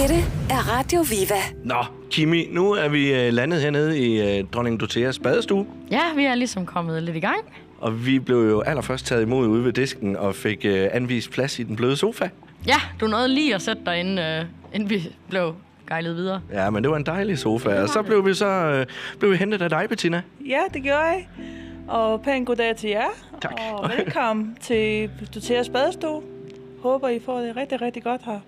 Dette er Radio Viva. Nå, Kimi, nu er vi øh, landet hernede i øh, Dronning Doteas badestue. Ja, vi er ligesom kommet lidt i gang. Og vi blev jo allerførst taget imod ude ved disken og fik øh, anvist plads i den bløde sofa. Ja, du nåede lige at sætte dig, inden, øh, inden vi blev gejlet videre. Ja, men det var en dejlig sofa. Og så blev vi så øh, blev vi hentet af dig, Bettina. Ja, det gjorde jeg. Og pæn goddag til jer. Tak. Og velkommen til Doteras badestue. Håber, I får det rigtig, rigtig godt her.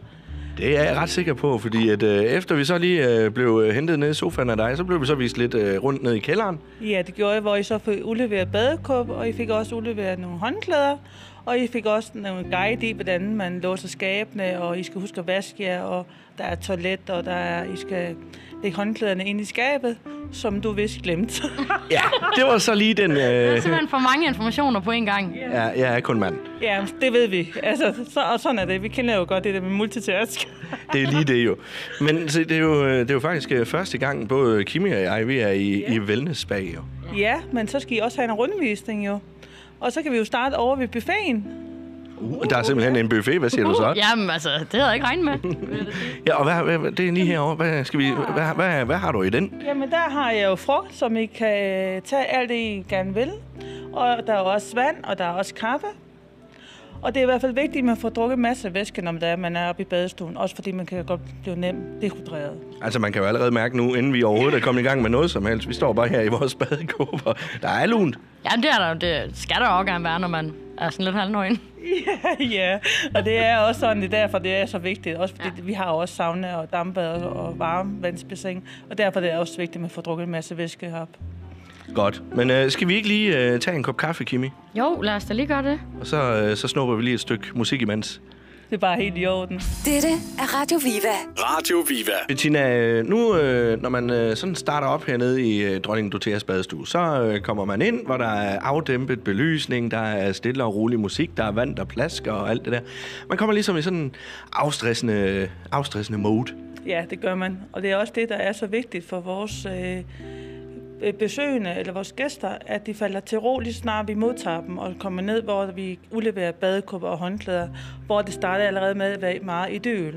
Det er jeg ret sikker på, fordi at, øh, efter vi så lige øh, blev øh, hentet ned i sofaen af dig, så blev vi så vist lidt øh, rundt ned i kælderen. Ja, det gjorde jeg, hvor I så fik udleveret badekåb, og I fik også udleveret nogle håndklæder. Og I fik også nogle guide i, hvordan man låser skabene, og I skal huske at vaske jer, og der er toilet, og der er, I skal lægge håndklæderne ind i skabet, som du vist glemte. Ja, det var så lige den... Det er Øh, simpelthen for mange informationer på en gang. ja, jeg er kun mand. Ja, det ved vi. Altså, så, og sådan er det. Vi kender jo godt det der med multitask. Det er lige det jo. Men se, det, er jo, øh, det er jo faktisk øh, første gang, både Kimi og jeg, vi er i, Ja. i wellness spa, jo. Ja, men så skal I også have en rundvisning jo. Og så kan vi jo starte over ved buffeten. Uh, der er simpelthen en buffet, hvad siger du så? Jamen altså, det havde jeg ikke regnet med. Ja, og hvad, hvad, det er lige herovre. Hvad, skal vi, hvad, hvad, hvad har du i den? Jamen, der har jeg jo frugt, som I kan tage alt det, I gerne vil. Og der er også vand, og der er også kaffe. Og det er i hvert fald vigtigt, at man får drukket en masse væske, når man er, man er oppe i badestuen. Også fordi man kan godt blive nemt dehydreret. Altså, man kan jo allerede mærke nu, inden vi overhovedet er kommet i gang med noget som helst. Vi står bare her i vores badekåber. Der er lunt. Jamen, det, er der, det skal der også gerne være, når man er sådan lidt halvnøgen. ja, og det er også sådan, det er derfor, det er så vigtigt. Også fordi ja. vi har også sauna og dampbad og varmevandsbassin. Og derfor er det også vigtigt, at man får drukket en masse væske heroppe. Godt. Men øh, skal vi ikke lige øh, tage en kop kaffe, Kimi? Jo, lad os da lige gøre det. Og så, øh, så snupper vi lige et stykke musik imens. Det er bare helt i orden. Dette er Radio Viva. Radio Viva. Bettina, øh, nu øh, når man øh, sådan starter op hernede i øh, Dronning Doteas badestue, så øh, kommer man ind, hvor der er afdæmpet belysning, der er stille og rolig musik, der er vand, der plasker og alt det der. Man kommer ligesom i sådan en afstressende, afstressende mode. Ja, det gør man. Og det er også det, der er så vigtigt for vores øh, Øh, besøgende eller vores gæster, at de falder til ro lige snart vi modtager dem og kommer ned, hvor vi udleverer badekupper og håndklæder, hvor det starter allerede med at være meget idyl.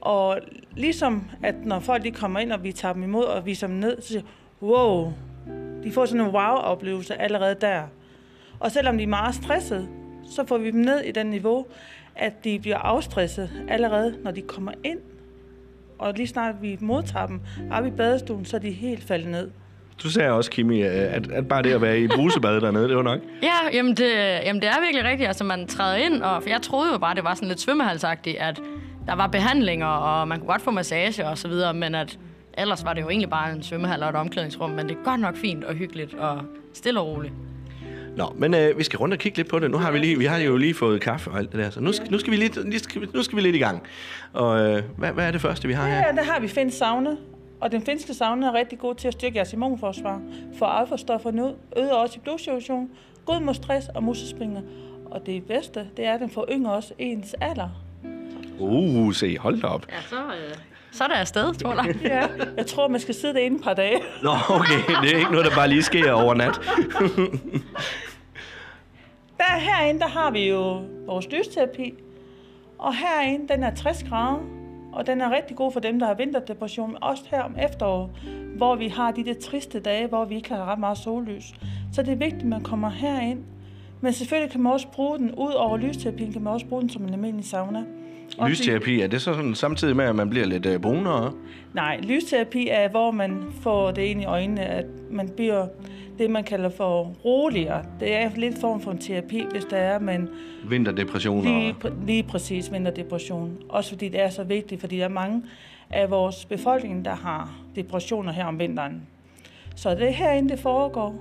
Og ligesom at når folk de kommer ind, og vi tager dem imod og viser dem ned, så siger wow, de får sådan en wow-oplevelse allerede der. Og selvom de er meget stressede, så får vi dem ned i den niveau, at de bliver afstresset allerede, når de kommer ind og lige snart vi modtager dem op i badestuen, så er de helt faldet ned. Du sagde også, Kimi, øh, at, at bare det at være i brusebad dernede, det var nok. Ja, jamen det, jamen det er virkelig rigtigt. Altså, man træder ind, og for jeg troede jo bare, det var sådan lidt svømmehalsagtigt, at der var behandlinger, og man kunne godt få massage og så videre, men at ellers var det jo egentlig bare en svømmehal og et omklædningsrum, men det er godt nok fint og hyggeligt og stille og roligt. Nå, men øh, vi skal rundt og kigge lidt på det. Nu har vi, lige, vi har jo lige fået kaffe og alt det der, så nu skal, nu skal, vi, lidt, lige, skal, vi- nu skal vi lidt i gang. Og øh, hvad, hvad er det første, vi har her? Ja, der har vi finsk sauna, og den finske sauna er rigtig god til at styrke jeres immunforsvar, få alfastofferne ud, øger også i blodcirkulation, god mod stress og muskelspinger. Og det bedste, det er, at den forøger også ens alder. Uh, se, hold da op. Ja, så, øh, så er der afsted, tror jeg. Ja, jeg tror, man skal sidde derinde et par dage. Nå, okay, det er ikke noget, der bare lige sker over nat. Der herinde, der har vi jo vores lysterapi. Og herinde, den er 60 grader. Og den er rigtig god for dem, der har vinterdepression. men Også her om efteråret, hvor vi har de der triste dage, hvor vi ikke har ret meget sollys. Så det er vigtigt, at man kommer herind. Men selvfølgelig kan man også bruge den, ud over lysterapien, kan man også bruge den som en almindelig sauna. I- Lysterapi, er det så sådan, samtidig med, at man bliver lidt øh, brunere? Nej, lysterapi er, hvor man får det ind i øjnene, at man bliver det, man kalder for roligere. Det er lidt en form for en terapi, hvis der er, men Vinterdepressioner? lige, pr- lige præcis vinterdepression. Også fordi det er så vigtigt, fordi der er mange af vores befolkning, der har depressioner her om vinteren. Så det er herinde, det foregår,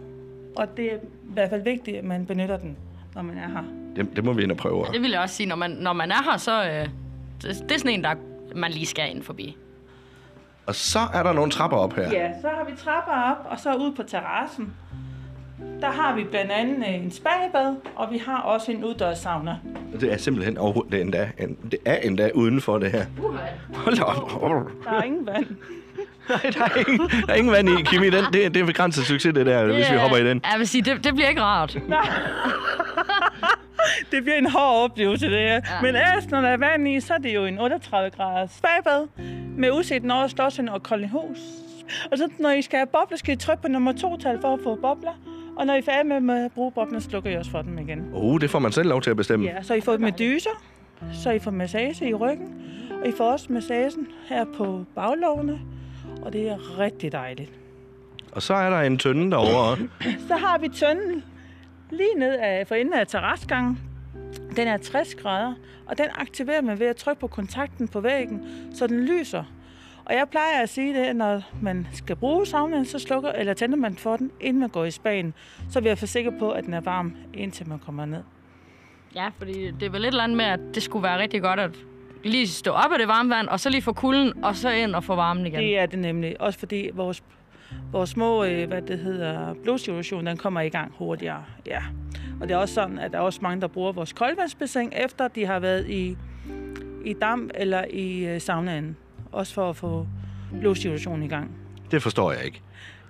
og det er i hvert fald vigtigt, at man benytter den, når man er her. Det, det må vi ind og prøve. Det vil jeg også sige, når man, når man er her, så øh, det, det er sådan en, der man lige skal ind forbi. Og så er der nogle trapper op her. Ja, så har vi trapper op, og så ude på terrassen. Der har vi blandt andet en spabad, og vi har også en uddørs sauna. Det er simpelthen overhovedet det er endda, en, det er endda udenfor det her. Hold op. Der er ingen vand. Nej, der er ingen, der er ingen vand i, Kimi. Den, det, det er begrænset succes, det der, hvis vi hopper i den. Jeg vil sige, det, det bliver ikke rart. det bliver en hård oplevelse, det her. Ja. Men ellers, når der er vand i, så er det jo en 38 graders bagbad med udsigt over Slotsen og Koldinghus. Og så når I skal have bobler, skal I trykke på nummer to tal for at få bobler. Og når I er færdige med at bruge boblerne, så slukker I også for dem igen. Uh, det får man selv lov til at bestemme. Ja, så I får med dyser, så I får massage i ryggen, og I får også massagen her på baglovene, og det er rigtig dejligt. Og så er der en tønde derovre. Så har vi tønden lige ned af, for enden af terrasgangen. Den er 60 grader, og den aktiverer man ved at trykke på kontakten på væggen, så den lyser. Og jeg plejer at sige det, når man skal bruge saunaen, så slukker eller tænder man for den, inden man går i spagen. Så vil jeg få sikker på, at den er varm, indtil man kommer ned. Ja, fordi det er vel et eller andet med, at det skulle være rigtig godt at lige stå op af det varme vand, og så lige få kulden, og så ind og få varmen igen. Det er det nemlig. Også fordi vores, vores små, øh, hvad det hedder, blodcirkulation, den kommer i gang hurtigere. Ja. Og det er også sådan, at der er også mange, der bruger vores koldvandsbassin, efter de har været i, i damp eller i øh, saunaen. Også for at få blodcirkulationen i gang. Det forstår jeg ikke.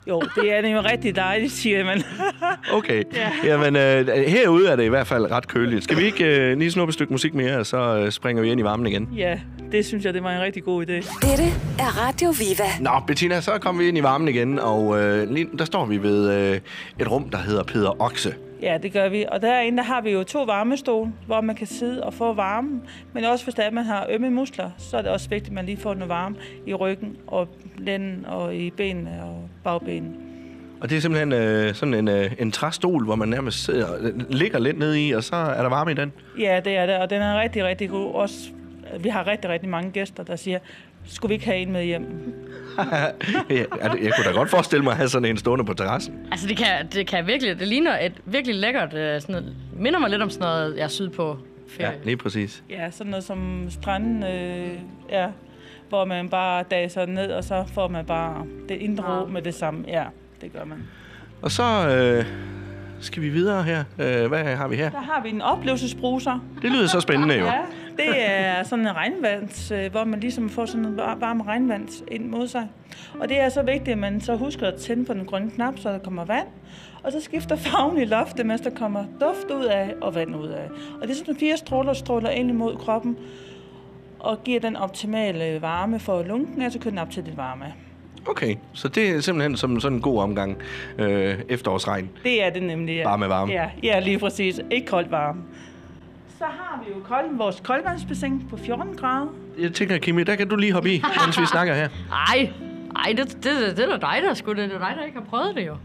Jo, det er jo rigtig dejligt, siger man. Okay. Ja. Jamen, øh, herude er det i hvert fald ret køligt. Skal vi ikke øh, lige snuppe et stykke musik mere, og så øh, springer vi ind i varmen igen? ja, det synes jeg, det var en rigtig god idé. Dette er Radio Viva. Nå, Bettina, så kommer vi ind i varmen igen, og øh, lige, der står vi ved øh, et rum, der hedder Peder Okse. Ja, det gør vi. Og derinde der har vi jo to varmestole, hvor man kan sidde og få varme. Men også hvis man har ømme muskler, så er det også vigtigt, at man lige får noget varme i ryggen og lænden og i benene og bagbenene. Og det er simpelthen øh, sådan en, øh, en træstol, hvor man nærmest sidder, øh, ligger lidt nede i, og så er der varme i den. Ja, det er det, og den er rigtig, rigtig god. Også, vi har rigtig, rigtig mange gæster, der siger, skulle vi ikke have en med hjem? Ja, jeg kunne da godt forestille mig at have sådan en stående på terrassen. Altså, det kan, det kan virkelig... Det ligner et virkelig lækkert... øh, Sådan noget, minder mig lidt om sådan noget, jeg er syd på Ja, ferie. lige præcis. Ja, sådan noget som stranden, øh, ja, hvor man bare daser ned, og så får man bare det indre ro med det samme. Ja, det gør man. Og så øh, skal vi videre her. Øh, hvad har vi her? Der har vi en oplevelsesbruser. Det lyder så spændende jo. Ja, det er sådan en regnvands, øh, hvor man ligesom får sådan en var- varm regnvand ind mod sig. Og det er så vigtigt, at man så husker at tænde på den grønne knap, så der kommer vand. Og så skifter farven i loftet, mens der kommer duft ud af og vand ud af. Og det er sådan fire stråler, stråler ind imod kroppen og giver den optimale varme for lunken, altså kører den op til det varme. Okay, så det er simpelthen som sådan en god omgang øh, efterårsregn. Det er det nemlig. Ja. Varme varme. Ja, ja, lige præcis. Ikke koldt varme. Så har vi jo kold, vores koldvandsbassin på 14 grader. Jeg tænker, Kimi, der kan du lige hoppe i, mens vi snakker her. Ej, ej det, det, det, det er da dig, der skulle det. Det er dig, der ikke har prøvet det jo.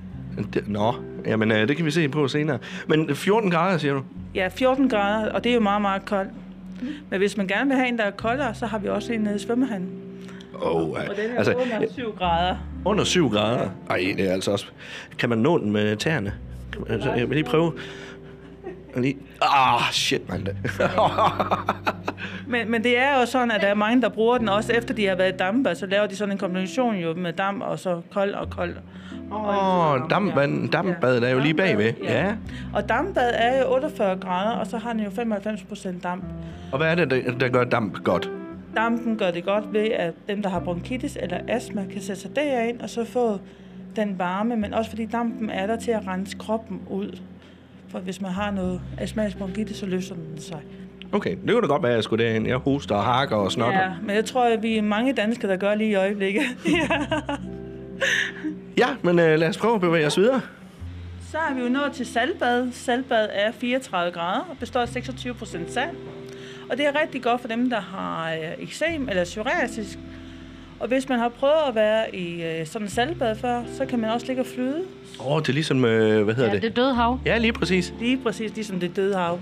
Det, nå, jamen øh, det kan vi se på senere. Men 14 grader, siger du? Ja, 14 grader, og det er jo meget, meget koldt. Men hvis man gerne vil have en, der er koldere, så har vi også en nede i svømmehallen. Oh, Og den er altså, altså, under 7 grader. under 7 grader. Ej, det er altså også... Kan man nå den med tæerne? Kan man- Altså, jeg vil lige prøve. Lige... Ah, shit, mand. Men, men det er jo sådan, at der er mange, der bruger den også efter de har været i. Så laver de sådan en kombination jo med damp og så kold og kold. Åh, oh, dampbad, dampbadet er jo lige bagved. Ja. Og dampbad er jo 48 grader, og så har den jo 95 procent damp. Og hvad er det, der, der gør damp godt? Dampen gør det godt ved, at dem, der har bronkitis eller astma, kan sætte sig derind og så få den varme, men også fordi dampen er der til at rense kroppen ud. For hvis man har noget astmatisk bronkitis, så løser den sig. Okay, det kunne da godt være, at jeg skulle derhen. Jeg hoster og hakker og snotter. Ja, men jeg tror, at vi er mange danskere, der gør lige i øjeblikket. Ja, men øh, lad os prøve at bevæge os videre. så er vi jo nået til saltbad. Saltbad er 34 grader og består af 26 procent salt. Og det er rigtig godt for dem, der har øh, eksem eller psoriasis. Og hvis man har prøvet at være i øh, sådan en saltbad før, så kan man også ligge og flyde. Åh, oh, det er ligesom, øh, hvad hedder Ja, det? det er døde hav. Ja, lige præcis. Lige præcis ligesom det døde hav.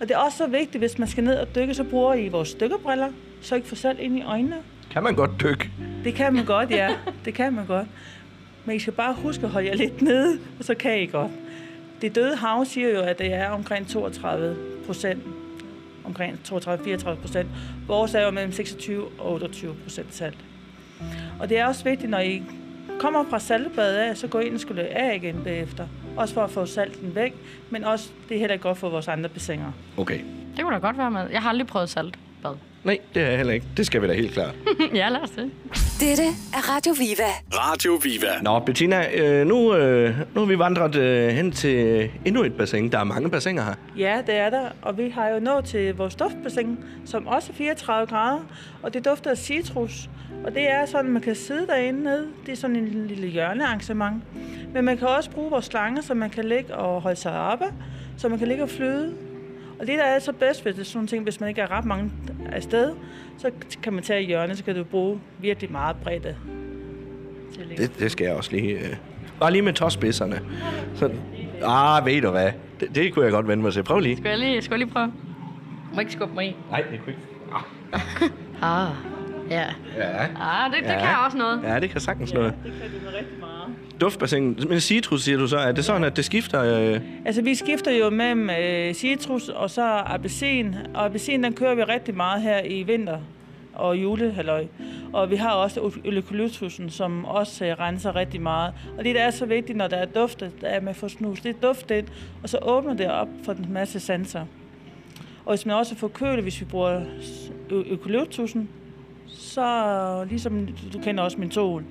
Og det er også så vigtigt, hvis man skal ned og dykke, så bruger I vores dykkerbriller, så I ikke får salt ind i øjnene. Kan man godt dykke? Det kan man godt, ja. Det kan man godt. Men I skal bare huske at holde jer lidt nede, og så kan I godt. Det døde hav siger jo, at det er omkring 32 procent. Omkring 32-34 procent. Vores er jo mellem 26 og 28 procent salt. Og det er også vigtigt, når I kommer fra saltbadet af, så gå ind og skulle af igen bagefter. Også for at få salten væk, men også det er heller ikke godt for vores andre bassiner. Okay. Det kunne da godt være med. Jeg har aldrig prøvet saltbad. Nej, det er jeg heller ikke. Det skal vi da helt klart. ja, lad os det. Dette er Radio Viva. Radio Viva. Nå, Bettina, øh, nu, øh, nu har vi vandret øh, hen til endnu et bassin. Der er mange bassiner her. Ja, det er der. Og vi har jo nået til vores duftbassin, som også er 34 grader. Og det dufter af citrus. Og det er sådan, at man kan sidde derinde nede. Det er sådan en lille hjørnearrangement. Men man kan også bruge vores slanger, så man kan ligge og holde sig oppe. Så man kan ligge og flyde. Og det, der er så bedst ved det, sådan nogle ting, hvis man ikke er ret mange afsted, så kan man tage i hjørnet, så kan du bruge virkelig meget bredde. Det, det skal jeg også lige... Øh. Bare lige med tåspidserne. Så, ah, ved du hvad? Det, det kunne jeg godt vende mig til. Prøv lige. Skal jeg lige, skal jeg lige prøve? Må ikke skubbe mig i? Nej, det kunne ikke. Ah, ja. Ja. Ah, det, det Ja. kan også noget. Ja, det kan sagtens noget. Det kan du med rigtig meget. Duftbassin. Men citrus, siger du så, er det sådan, at det skifter? Øh, Altså, vi skifter jo mellem øh, citrus og så appelsin. Og appelsin, den kører vi rigtig meget her i vinter og julehalløj. Og vi har også eukalyptusen, som også øh, renser rigtig meget. Og det, der er så vigtigt, når der er duftet, det er med at få snus lidt duft ind, og så åbner det op for en masse sanser. Og hvis man også får køle, hvis vi bruger ø- eukalyptusen, så ligesom du kender også mentol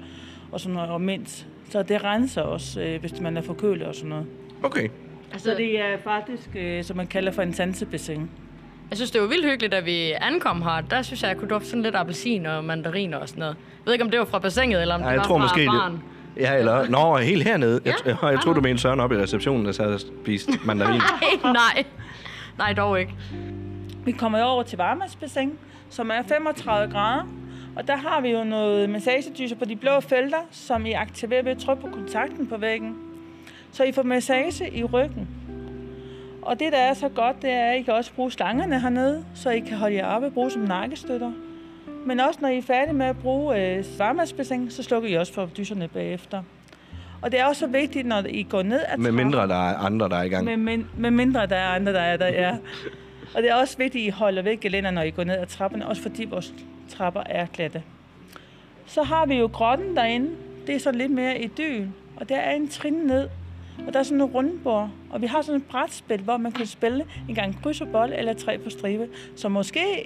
og sådan noget, og mint, så det renser også, øh, hvis man er forkølet og sådan noget. okay. Altså, Så det er faktisk, øh, som man kalder for en sansebassin. Jeg synes, det var vildt hyggeligt, da vi ankom her. Der synes jeg, jeg kunne dufte sådan lidt appelsin og mandariner og sådan noget. Jeg ved ikke, om det var fra bassinet, eller om Nej, det jeg var tror fra måske, baren. det... Ja, eller... Nå, helt hernede. Jeg, Ja, jeg, jeg, jeg tror, du mente Søren op i receptionen, der sad og spiste mandarin. Nej, nej. Nej, dog ikke. Vi kommer over til varmevandsbassin, som er 35 grader. Og der har vi jo noget massagedyser på de blå felter, som I aktiverer ved at trykke på kontakten på væggen. Så I får massage i ryggen. Og det, der er så godt, det er, at I kan også bruge slangerne hernede, så I kan holde jer oppe og bruge som nakkestøtter. Men også når I er færdige med at bruge øh, varmevandsbassin, så slukker I også for dyserne bagefter. Og det er også så vigtigt, når I går ned ad Med trappen- mindre der er andre, der er i gang. med, med, med mindre der er andre, der er der, ja. Og det er også vigtigt, at I holder væk gelænder, når I går ned ad trapperne, også fordi vores trapper er glatte. Så har vi jo grotten derinde. Det er så lidt mere i dyen, og der er en trin ned. Og der er sådan en rundbord, og vi har sådan et brætspil, hvor man kan spille en gang kryds og bold eller tre på stribe. Så måske,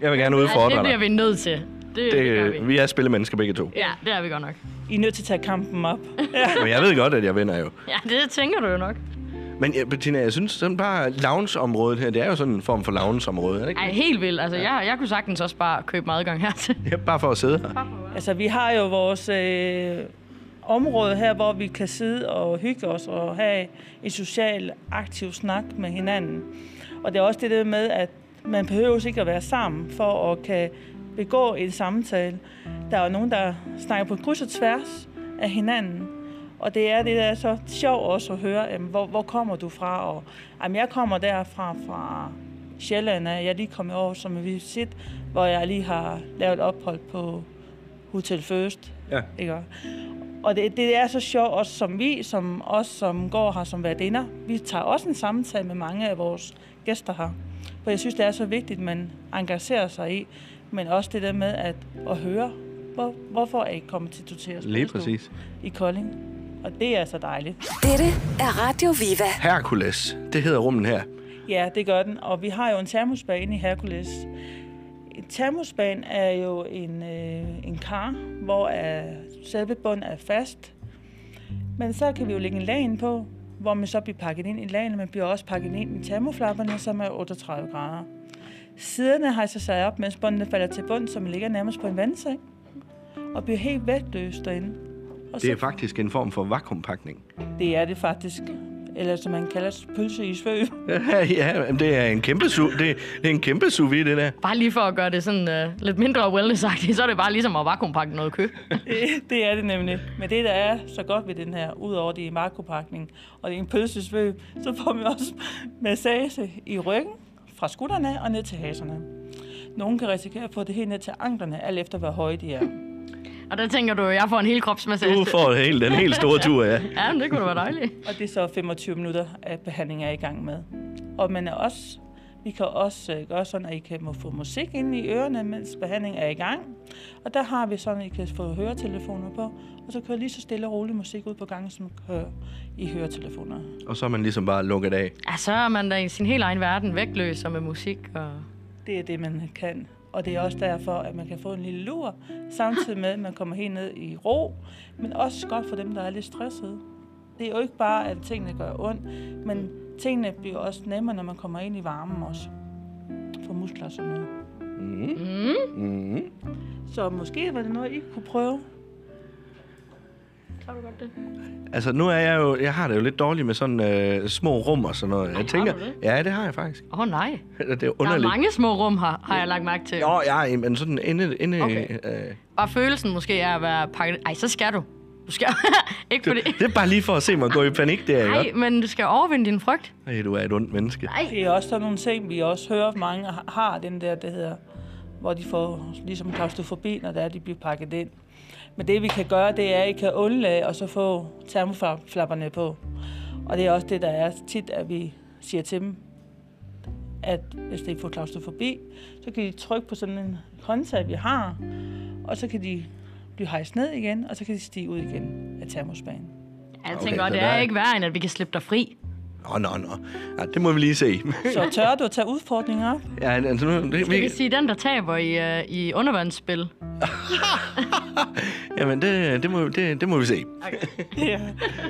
Jeg vil gerne udfordre det bliver dig. vi nødt til. Det, det, gør vi. Det, vi er spillemennesker begge to. Ja, det er vi godt nok. I er nødt til at tage kampen op. Men jeg ved godt, at jeg vinder jo. Ja, det tænker du jo nok. Men ja, Bettina, jeg synes sådan bare loungeområdet her, det er jo sådan en form for loungeområde, er det ikke? Ej, helt vildt. Altså, jeg, jeg kunne sagtens også bare købe mig adgang hertil. Ja, bare for at sidde her. Altså, vi har jo vores øh, område her, hvor vi kan sidde og hygge os og have en social aktiv snak med hinanden. Og det er også det der med, at man behøver ikke at være sammen for at kan begå en samtale. Der er jo nogen, der snakker på kryds og tværs af hinanden. Og det er det, der er så sjovt også at høre, jamen, hvor, hvor kommer du fra? Og, jamen, jeg kommer derfra, fra Sjælland, jeg er lige kommet over som en visit, hvor jeg lige har lavet ophold på Hotel First. Ja. Ikke? Og det, det er så sjovt, også som vi, som os, som går her som værdinder, vi tager også en samtale med mange af vores gæster her. For jeg synes, det er så vigtigt, at man engagerer sig i, men også det der med at, at høre, hvor, hvorfor er I kommet til Toteas Lige præcis. i Kolding. Og det er så dejligt. Dette er Radio Viva. Hercules, det hedder rummen her. Ja, det gør den. Og vi har jo en termosbane i Hercules. En termosbane er jo en, øh, en kar, hvor er, selve bunden er fast. Men så kan vi jo lægge en lag ind på, hvor man så bliver pakket ind i lagene. Man bliver også pakket ind i termoflapperne, som er 38 grader. Siderne har så sat op, mens båndene falder til bund, så man ligger nærmest på en vandseng. Og bliver helt vægtløs derinde. Og Det er så, faktisk en form for vakuumpakning. det er det faktisk. Eller som man kalder pølse i svøb. ja, men det er en kæmpe su det, det er en kæmpe sous vide, det der. Bare lige for at gøre det sådan uh, lidt mindre wellness-agtigt, så er det bare ligesom at vakuumpakke noget kø. Det, er det nemlig. Men det, der er så godt ved den her, udover det er makropakning, og det er en pølsesvøb, så får vi også massage i ryggen, fra skuldrene og ned til haserne. Nogle kan risikere at få det helt ned til anklerne, alt efter hvor høje de er. Og der tænker du, at jeg får en hel kropsmassage. Du får helt, den helt store tur, ja. Ja, men det kunne da være dejligt. Og det er så 25 minutter, at behandlingen er i gang med. Og man er også, vi kan også øh, gøre sådan, at I kan må få musik ind i ørerne, mens behandlingen er i gang. Og der har vi sådan, at I kan få høretelefoner på, og så kører lige så stille og rolig musik ud på gangen, som kører i høretelefoner. Og så er man ligesom bare lukket af. Ja, så er man da i sin helt egen verden vægtløs og med musik. Og... Det er det, man kan. Og det er også derfor, at man kan få en lille lur, samtidig med, at man kommer helt ned i ro, men også godt for dem, der er lidt stressede. Det er jo ikke bare, at tingene gør ondt, men tingene bliver også nemmere, når man kommer ind i varmen også. For muskler og sådan noget. Mm. Så måske var det noget, I kunne prøve. Tror du godt det? Altså, nu er jeg jo... Jeg har det jo lidt dårligt med sådan øh, små rum og sådan noget. Jeg har tænker... du det? Ja, det har jeg faktisk. Åh oh, nej. Det er Der er underligt. mange små rum her, har jeg lagt mærke til. Jo, ja, men sådan inde... inde Okay. øh, Bare følelsen måske er at være pakket... Ej, så skal du. Du skal... ikke du, fordi... det er bare lige for at se mig gå i panik, der, Nej, ikke? men du skal overvinde din frygt. Ej, du er et ondt menneske. Nej. Det er også sådan nogle ting, vi også hører, mange har- har den der, det hedder, hvor de får ligesom klaustrofobi, når det er, de bliver pakket ind. Men det vi kan gøre, det er, at I kan undlade og så få termoflapperne på. Og det er også det, der er tit, at vi siger til dem, at hvis de får klaustrofobi, så kan de trykke på sådan en håndtag, vi har, og så kan de blive hejst ned igen, og så kan de stige ud igen af termospanen. Jeg tænker, okay, det er er- ikke værre, end at vi kan slippe dig fri. Nå, nå, nå. Ja, det må vi lige se. Så tør du at tage udfordringer op? ja, altså, nu, det, Skal vi vi, sige, den, der taber i, uh, i undervandsspil? jamen, det, det, må, det, det må vi se. Ja,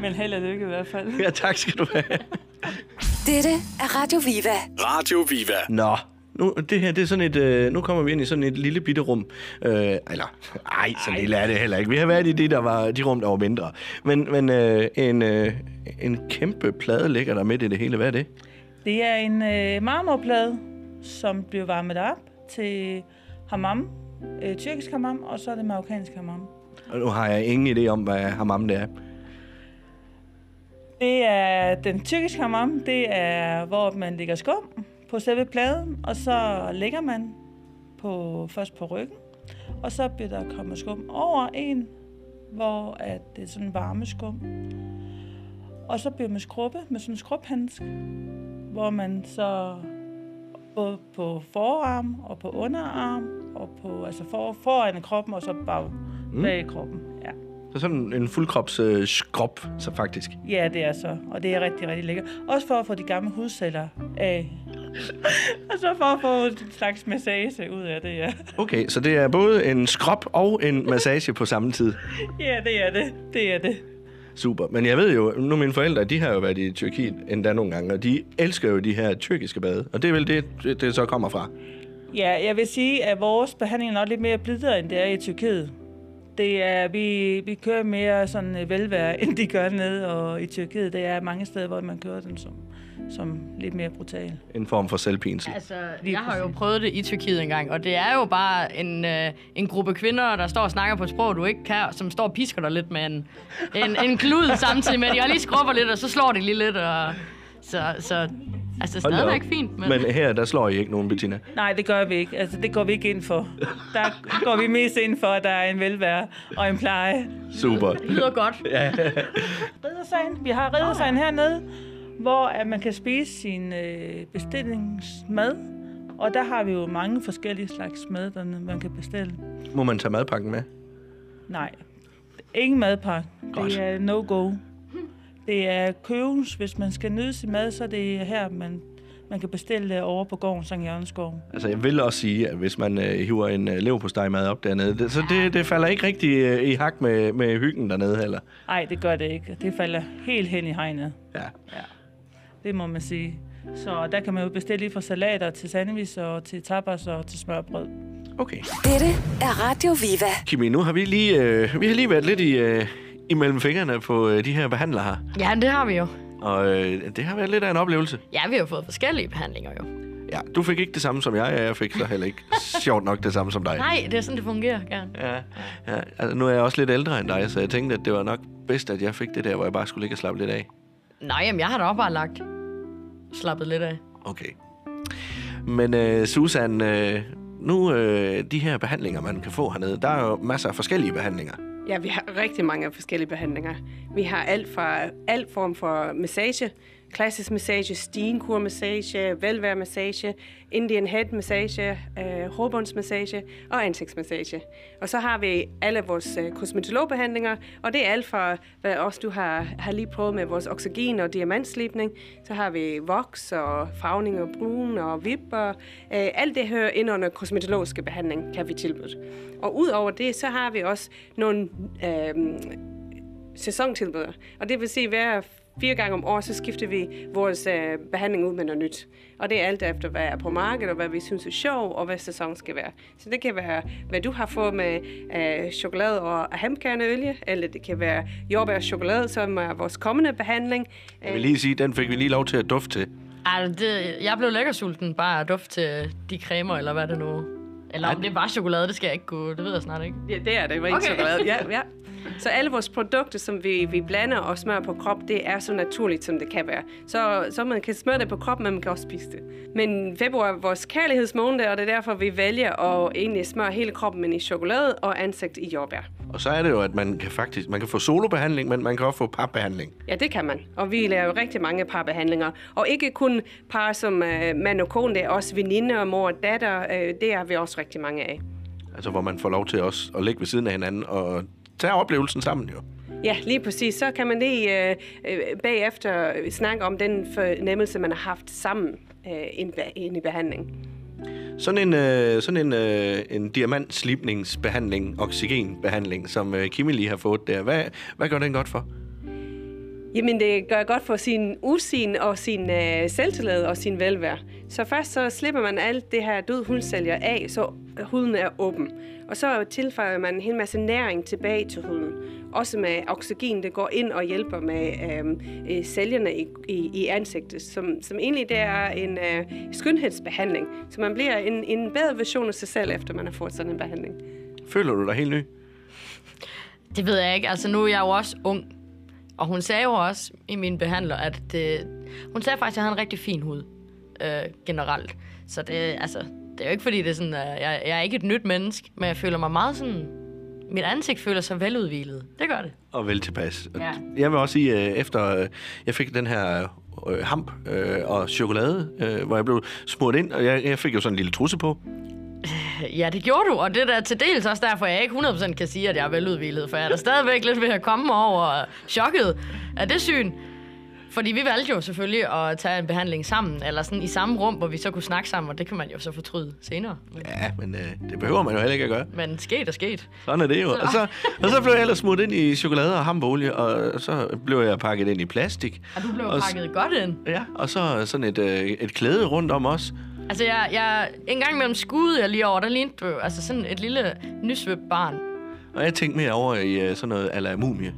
men held og lykke i hvert fald. Ja, tak skal du have. Dette er Radio Viva. Radio Viva. Nå, nu, det her, det er sådan et, øh, nu kommer vi ind i sådan et lille bitte rum. Øh, eller, ej, så lille er det heller ikke. Vi har været i de, der var, de rum, der var mindre. Men, men øh, en, øh, en kæmpe plade ligger der midt i det hele. Hvad er det? Det er en øh, marmorplade, som bliver varmet op til hammam, øh, tyrkisk hammam, og så er det marokkansk hammam. Og nu har jeg ingen idé om, hvad hammam det er. Det er den tyrkiske hammam, det er, hvor man lægger skum på selve pladen, og så lægger man på, først på ryggen, og så bliver der kommet skum over en, hvor at det er sådan varme skum. Og så bliver man skrubbet med sådan en skrubhandsk, hvor man så både på forarm og på underarm, og på, altså for, foran kroppen, og så bag, bag kroppen. Ja. Så sådan en fuldkrops øh, skrop, så faktisk. Ja, det er så. Og det er rigtig, rigtig lækkert. Også for at få de gamle hudceller af. og så for at få en slags massage ud af det, ja. Okay, så det er både en skrop og en massage på samme tid. Ja, det er det. Det er det. Super. Men jeg ved jo, nu mine forældre, de har jo været i Tyrkiet endda nogle gange, og de elsker jo de her tyrkiske bade. Og det er vel det, det, det så kommer fra. Ja, jeg vil sige, at vores behandling er nok lidt mere blidere, end det er i Tyrkiet. Det er, vi, vi kører mere sådan velvære, end de gør nede og i Tyrkiet. Det er mange steder, hvor man kører den som, som lidt mere brutal. En form for selvpinsel. Altså, jeg har jo prøvet det i Tyrkiet engang, og det er jo bare en, øh, en gruppe kvinder, der står og snakker på et sprog, du ikke kan, som står og pisker dig lidt med en, en, en klud samtidig med, at jeg lige skrubber lidt, og så slår de lige lidt, og så, så altså stadigvæk fint. Men, Men her, der slår I ikke nogen, Bettina. Nej, det gør vi ikke. Altså, det går vi ikke ind for. Der går vi mest ind for, at der er en velvære og en pleje. Super. det lyder godt. Riddersagen. Vi har riddersagen hernede, hvor at man kan spise sin øh, bestillingsmad. Og der har vi jo mange forskellige slags mad, der man kan bestille. Må man tage madpakken med? Nej, ingen madpakke. Godt. Det er no-go. Det er købens. Hvis man skal nyde sin mad, så er det her, man, man kan bestille det over på gården Sankt Jørgenskov. Altså, jeg vil også sige, at hvis man øh, hiver en øh, leverpostejmad op dernede, det, så det, det falder ikke rigtig øh, i hak med, med hyggen dernede heller. Nej, det gør det ikke. Det falder helt hen i hegnet. Ja. Det må man sige. Så der kan man jo bestille lige fra salater til sandwich og til tapas og til smørbrød. Okay. Dette er Radio Viva. Kimi, nu har vi lige, øh, vi har lige været lidt i, øh, imellem fingrene på øh, de her behandlere her. Ja, det har vi jo. Og øh, det har været lidt af en oplevelse. Ja, vi har fået forskellige behandlinger jo. Ja, du fik ikke det samme som jeg, og jeg fik så heller ikke sjovt nok det samme som dig. Nej, det er sådan, det fungerer gerne. Ja, ja altså, nu er jeg også lidt ældre end dig, så jeg tænkte, at det var nok bedst, at jeg fik det der, hvor jeg bare skulle ligge og slappe lidt af. Nej, jamen, jeg har da også bare lagt slappet lidt af. Okay. Men øh, Susan, øh, nu øh, de her behandlinger, man kan få hernede, der er jo masser af forskellige behandlinger. Ja, vi har rigtig mange forskellige behandlinger. Vi har alt fra alt form for massage klassisk massage, stenkur-massage, velværemassage, Indian head massage, øh, og ansigtsmassage. Og så har vi alle vores øh, kosmetologbehandlinger, og det er alt fra, hvad også du har, har lige prøvet med vores oxygen og diamantslipning. Så har vi voks og farvning og brun og vipper. Øh, alt det hører ind under kosmetologiske behandling, kan vi tilbyde. Og udover det, så har vi også nogle øh, sæsontilbud. Og det vil sige, hver fire gange om året, så skifter vi vores øh, behandling ud med noget nyt. Og det er alt efter, hvad er på markedet, og hvad vi synes er sjov, og hvad sæson skal være. Så det kan være, hvad du har fået med øh, chokolade og hempkerneolie, eller det kan være jordbær og chokolade, som er vores kommende behandling. Jeg vil lige sige, den fik vi lige lov til at dufte til. Ej, det, jeg blev lækker sulten bare at dufte til de cremer, eller hvad det nu... Eller om det var chokolade, det skal jeg ikke kunne... Det ved jeg snart ikke. Ja, det er det. Var ikke Okay. chokolade. Ja, ja. Så alle vores produkter, som vi, vi blander og smører på krop, det er så naturligt, som det kan være. Så, så man kan smøre det på kroppen, men man kan også spise det. Men februar er vores kærlighedsmåned, og det er derfor, vi vælger at egentlig smøre hele kroppen men i chokolade og ansigt i jordbær. Og så er det jo, at man kan faktisk man kan få solobehandling, men man kan også få papbehandling. Ja, det kan man. Og vi laver jo rigtig mange parbehandlinger. Og ikke kun par som uh, mand og kone, det er også veninder, mor og datter. Uh, det har vi også rigtig mange af. Altså, hvor man får lov til også at ligge ved siden af hinanden og tage oplevelsen sammen jo. Ja, lige præcis. Så kan man lige øh, øh, bagefter snakke om den fornemmelse, man har haft sammen øh, ind, ind i behandling. Sådan en, øh, sådan en, øh, en diamantslipningsbehandling, oxygenbehandling, som øh, Kimi lige har fået der. Hvad, hvad gør den godt for? Jamen, det gør godt for sin usin og sin øh, selvtillid og sin velvære. Så først så slipper man alt det her død hudsælger af, så huden er åben. Og så tilføjer man en hel masse næring tilbage til huden. Også med oxygen, det går ind og hjælper med øh, øh, cellerne i, i, i ansigtet, som, som egentlig det er en øh, skønhedsbehandling. Så man bliver en, en bedre version af sig selv, efter man har fået sådan en behandling. Føler du dig helt ny? Det ved jeg ikke. Altså, nu er jeg jo også ung. Og hun sagde jo også i min behandler, at det, hun sagde faktisk, at jeg har en rigtig fin hud øh, generelt. Så det, altså, det er jo ikke fordi, det er sådan, at jeg, jeg er ikke et nyt menneske, men jeg føler mig meget sådan... Mit ansigt føler sig veludvilet. Det gør det. Og vel tilpas. Ja. Jeg vil også sige, øh, efter øh, jeg fik den her øh, hamp øh, og chokolade, øh, hvor jeg blev smurt ind, og jeg, jeg fik jo sådan en lille trusse på. Ja, det gjorde du, og det er til dels også derfor, jeg ikke 100% kan sige, at jeg er veludvilet, for jeg er da stadigvæk lidt ved at komme over chokket af det syn. Fordi vi valgte jo selvfølgelig at tage en behandling sammen, eller sådan i samme rum, hvor vi så kunne snakke sammen, og det kan man jo så fortryde senere. Ja, men øh, det behøver man jo heller ikke at gøre. men sket er sket. Sådan er det jo. Og så, og så blev jeg ellers smurt ind i chokolade og hampolie, og så blev jeg pakket ind i plastik. Og du blev Og pakket godt ind. Ja, og så sådan et, øh, et klæde rundt om os. Altså, jeg, jeg, en gang imellem skudde jeg lige over, der lignede du altså sådan et lille nysvøbt barn. Og jeg tænkte mere over i øh, sådan noget ala mumie.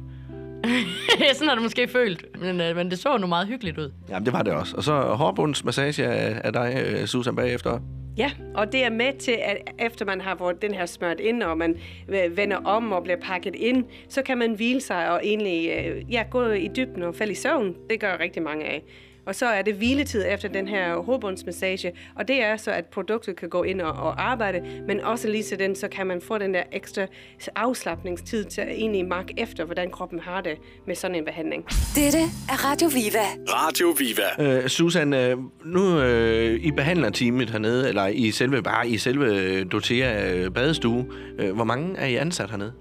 sådan har du måske følt, men, øh, men det så nu meget hyggeligt ud. Jamen, det var det også. Og så hårbundsmassage af, af dig, øh, Susan, bagefter. Ja, og det er med til, at efter man har fået den her smørt ind, og man øh, vender om og bliver pakket ind, så kan man hvile sig og egentlig øh, ja, gå i dybden og falde i søvn. Det gør rigtig mange af. Og så er det hviletid efter den her hovedbundsmassage, og det er så, at produktet kan gå ind og, og arbejde, men også lige til den, så kan man få den der ekstra afslappningstid til at egentlig mark efter, hvordan kroppen har det med sådan en behandling. Dette er Radio Viva. Radio Viva. Øh, Susan, øh, nu øh, i behandlerteamet hernede, eller i selve, bare i selve Dotea øh, badestue, øh, hvor mange er I ansat hernede?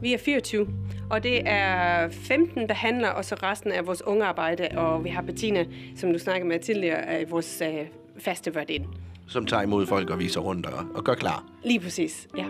Vi er 24, og det er 15 behandlere, og så resten af vores unge arbejde, og vi har Bettina, som du snakkede med tidligere, er vores øh, faste ind. Som tager imod folk og viser rundt og, og gør klar. Lige præcis, ja.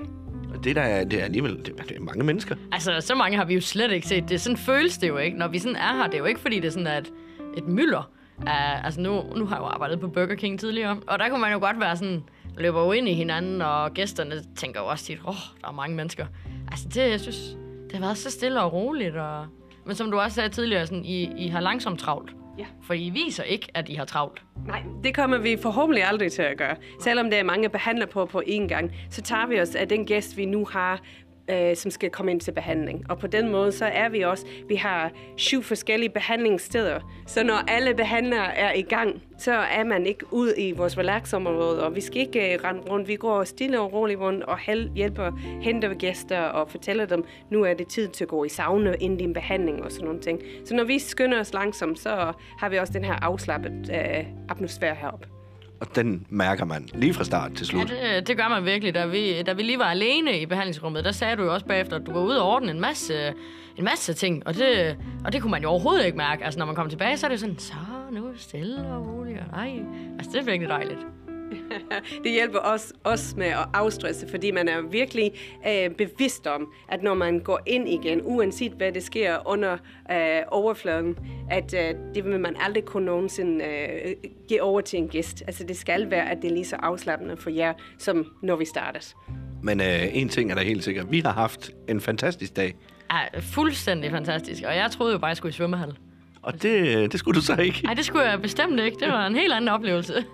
Og Det, der er, det er alligevel det, det er mange mennesker. Altså, så mange har vi jo slet ikke set. Det sådan føles det jo ikke. Når vi sådan er her, det er jo ikke, fordi det er sådan et, et mylder. Uh, altså, nu, nu har jeg jo arbejdet på Burger King tidligere, og der kunne man jo godt være sådan, løber jo ind i hinanden, og gæsterne tænker jo også tit, åh, oh, der er mange mennesker. Altså, det, jeg synes, det har været så stille og roligt, og... Men som du også sagde tidligere, sådan, I, I har langsomt travlt. Ja. For I viser ikke, at I har travlt. Nej, det kommer vi forhåbentlig aldrig til at gøre. Selvom der er mange behandlere på på én gang, så tager vi os af den gæst, vi nu har øh, som skal komme ind til behandling. Og på den måde, så er vi også, vi har syv forskellige behandlingssteder. Så når alle behandlere er i gang, så er man ikke ud i vores relaxområde, og vi skal ikke øh, rende rundt. Vi går stille og roligt rundt og hel- hjælper, henter gæster og fortæller dem, nu er det tid til at gå i sauna inden din behandling og sådan nogle ting. Så når vi skynder os langsomt, så har vi også den her afslappet øh, atmosfære heroppe. Og den mærker man lige fra start til Ja, slut. det, øh, det gør man virkelig. Da vi, da vi lige var alene i behandlingsrummet, der sagde du jo også bagefter, at du var ude og ordne en masse, en masse ting. Og det, og det kunne man jo overhovedet ikke mærke. Altså, når man kom tilbage, så er det jo sådan, så nu er stille og roligt. Og nej, altså, det er virkelig dejligt. Det hjælper os, os med at afstresse, fordi man er virkelig øh, bevidst om, at når man går ind igen, uanset hvad det sker under øh, overfladen, at øh, det vil man aldrig kunne nogensinde øh, give over til en gæst. Altså det skal være, at det er lige så afslappende for jer, som når vi starter. Men øh, en ting er da helt sikkert. Vi har haft en fantastisk dag. Ja, fuldstændig fantastisk. Og jeg troede jo bare, jeg skulle i svømmehal. Og det, øh, det skulle du så ikke. Nej, det skulle jeg bestemt ikke. Det var en helt anden oplevelse.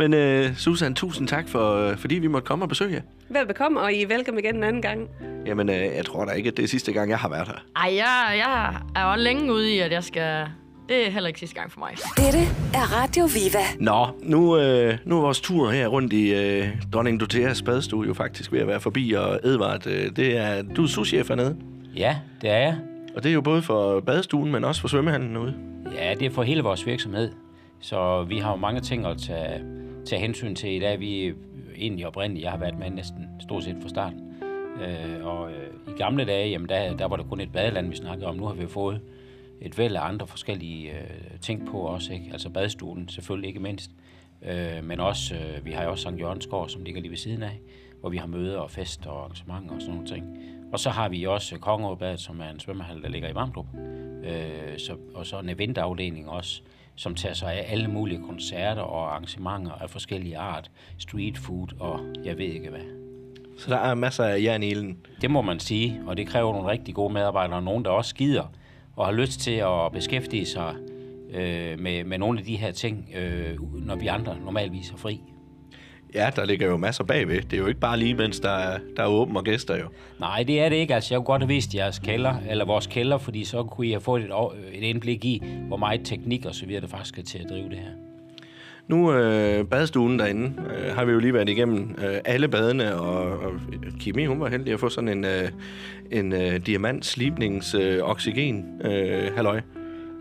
Men øh, Susan, tusind tak, for, øh, fordi vi måtte komme og besøge jer. Velbekomme, og I er velkommen igen en anden gang. Jamen, øh, jeg tror da ikke, at det er sidste gang, jeg har været her. Ej, jeg, jeg er jo længe ude i, at jeg skal... Det er heller ikke sidste gang for mig. Dette er Radio Viva. Nå, nu, øh, nu er vores tur her rundt i øh, Dronning Doteas badstue jo faktisk ved at være forbi. Og Edvard, øh, det er, du er souschef hernede. Ja, det er jeg. Og det er jo både for badstuen, men også for svømmehallen ude. Ja, det er for hele vores virksomhed. Så vi har jo mange ting at tage, tage hensyn til i dag. Vi egentlig oprindeligt, jeg har været med næsten stort set fra starten. Øh, og øh, i gamle dage, jamen der, der var det kun et badeland, vi snakkede om. Nu har vi fået et væld af andre forskellige øh, ting på også, ikke? Altså badstuen selvfølgelig ikke mindst. Øh, men også, øh, vi har jo også Sankt Jørgensgård, som ligger lige ved siden af, hvor vi har møder og fester og arrangementer og sådan nogle ting. Og så har vi også Kongeåbadet, som er en svømmehal, der ligger i Varmdrup. Øh, så, og så en eventafdeling også, som tager sig af alle mulige koncerter og arrangementer af forskellige art. Street food og jeg ved ikke hvad. Så der er masser af jern i ilden. Det må man sige, og det kræver nogle rigtig gode medarbejdere, og nogen, der også gider og har lyst til at beskæftige sig øh, med, med nogle af de her ting, øh, når vi andre normalvis er fri. Ja, der ligger jo masser bagved. Det er jo ikke bare lige, mens der er, der er åben og gæster jo. Nej, det er det ikke. Altså, jeg kunne godt have vist jeres kælder, eller vores kælder, fordi så kunne I have fået et, et indblik i, hvor meget teknik og så videre, der faktisk skal til at drive det her. Nu øh, badestuen derinde øh, har vi jo lige været igennem øh, alle badene, og, og Kimi, hun var heldig at få sådan en, øh, en øh, diamant slibnings øh, oxygen øh, halløj.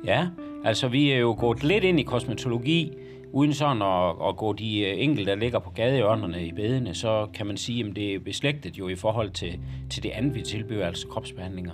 Ja, altså vi er jo gået lidt ind i kosmetologi, uden sådan at, at gå de øh, enkelte, der ligger på gadehjørnerne i bedene, så kan man sige, at det er beslægtet jo i forhold til, til det andet, vi tilbyder, altså kropsbehandlinger.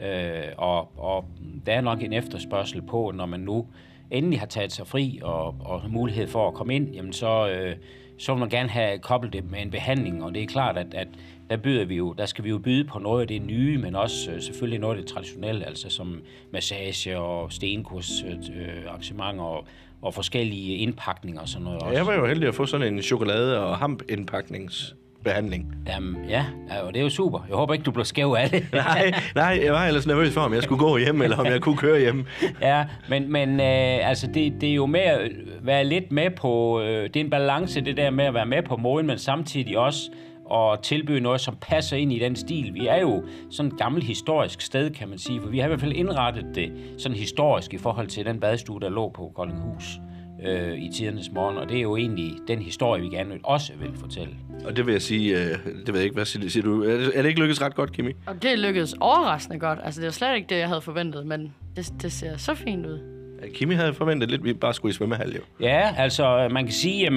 Øh, og, og der er nok en efterspørgsel på, når man nu endelig har taget sig fri og, og har mulighed for at komme ind, jamen så, øh, så vil man gerne have koblet det med en behandling, og det er klart, at, at der, byder vi jo, der skal vi jo byde på noget af det nye, men også øh, selvfølgelig noget af det traditionelle, altså som massage og stenkurs øh, øh arrangementer og, og forskellige indpakninger og sådan noget også. Jeg var jo heldig at få sådan en chokolade- og hamp-indpakningsbehandling. Jamen, ja, ja, og det er jo super. Jeg håber ikke, du bliver skæv af det. Nej, nej, jeg var ellers nervøs for, om jeg skulle gå hjem, eller om jeg kunne køre hjem. ja, men, men øh, altså det, det er jo med at være lidt med på, øh, det er en balance, det der med at være med på moden, men samtidig også at tilbyde noget, som passer ind i den stil. Vi er jo sådan et gammelt historisk sted, kan man sige, for vi har i hvert fald indrettet det sådan historisk i forhold til den badstue, der lå på Koldinghus øh, i tidernes morgen, og det er jo egentlig den historie, vi gerne vil også vil fortælle. Og det vil jeg sige, øh, det ved jeg ikke, hvad siger, siger du? Er det, er det ikke lykkedes ret godt, Kimi? Og det lykkedes overraskende godt. Altså, det var slet ikke det, jeg havde forventet, men det, det ser så fint ud. Kimi havde forventet lidt, at vi bare skulle i svømmehal, jo. Ja, altså man kan sige, at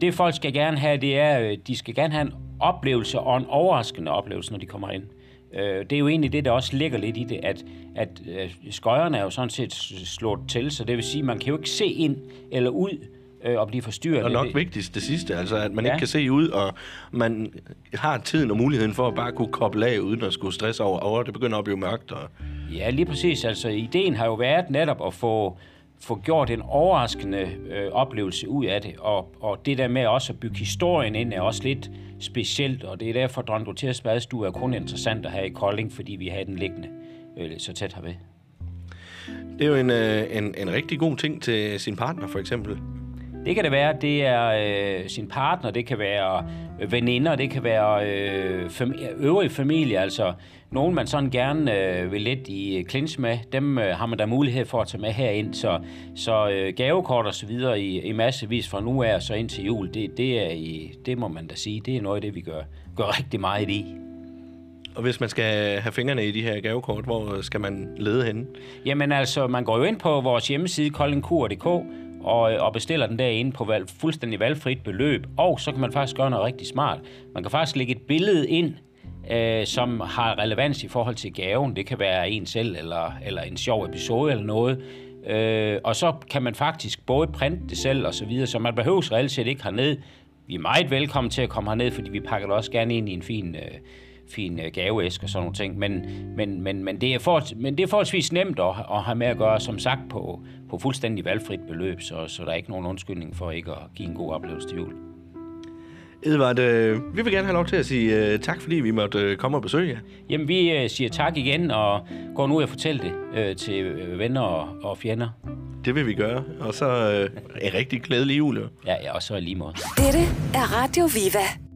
det folk skal gerne have, det er, øh, de skal gerne have en oplevelse og en overraskende oplevelse, når de kommer ind. Øh, Det er jo egentlig det, der også ligger lidt i det, at, at øh, skøjerne er jo sådan set slået til, så det vil sige, at man kan jo ikke se ind eller ud og blive forstyrret. Og nok Det- vigtigst det sidste, altså at man ja. Ja. ikke kan se ud, og man har tiden og muligheden for at bare kunne koble af, uden at skulle stresse over, over det begynder at blive mørkt. Og... Ja, lige præcis. Altså, ideen har jo været netop at få, få gjort en overraskende øh, oplevelse ud af det, og, og det der med også at bygge historien ind er også lidt specielt, og det er derfor, at Dronning Doteas badstue er kun interessant at have i Kolding, fordi vi har den liggende øh, så tæt herved. Det er jo en, øh, en, en rigtig god ting til sin partner, for eksempel. Det kan det være, det er øh, sin partner, det kan være veninder, det kan være øh, fam- øvrige familie, altså nogen, man sådan gerne øh, vil lidt i clinch med, dem øh, har man da mulighed for at tage med herind. Så, så øh, gavekort og så videre i, i massevis fra nu af og så ind til jul, det, det, er i, det må man da sige, det er noget af det, vi gør, gør rigtig meget i. Og hvis man skal have fingrene i de her gavekort, hvor skal man lede henne? Jamen altså, man går jo ind på vores hjemmeside, koldingkur.dk, og, og bestiller den derinde på valg, fuldstændig valgfrit beløb. Og så kan man faktisk gøre noget rigtig smart. Man kan faktisk lægge et billede ind, øh, som har relevans i forhold til gaven. Det kan være en selv, eller, eller en sjov episode eller noget. Øh, og så kan man faktisk både printe det selv og så videre, så man behøver reelt set ikke herned. Vi er meget velkommen til at komme herned, fordi vi pakker det også gerne ind i en fin... Øh, fin øh, gaveæske og sådan nogle ting. Men, men, men, men, det er for, men det er forholdsvis nemt at, at have med at gøre, som sagt, på, på fuldstændig valgfrit beløb, så, så der er ikke nogen undskyldning for ikke at give en god oplevelse til jul. Edvard, øh, vi vil gerne have lov til at sige øh, tak, fordi vi måtte øh, komme og besøge jer. Jamen, vi øh, siger tak igen, og går nu og fortælle det øh, til øh, venner og, og fjender. Det vil vi gøre, og så øh, en rigtig glædelig jul. Ja, ja, og så lige måde. Dette er Radio Viva.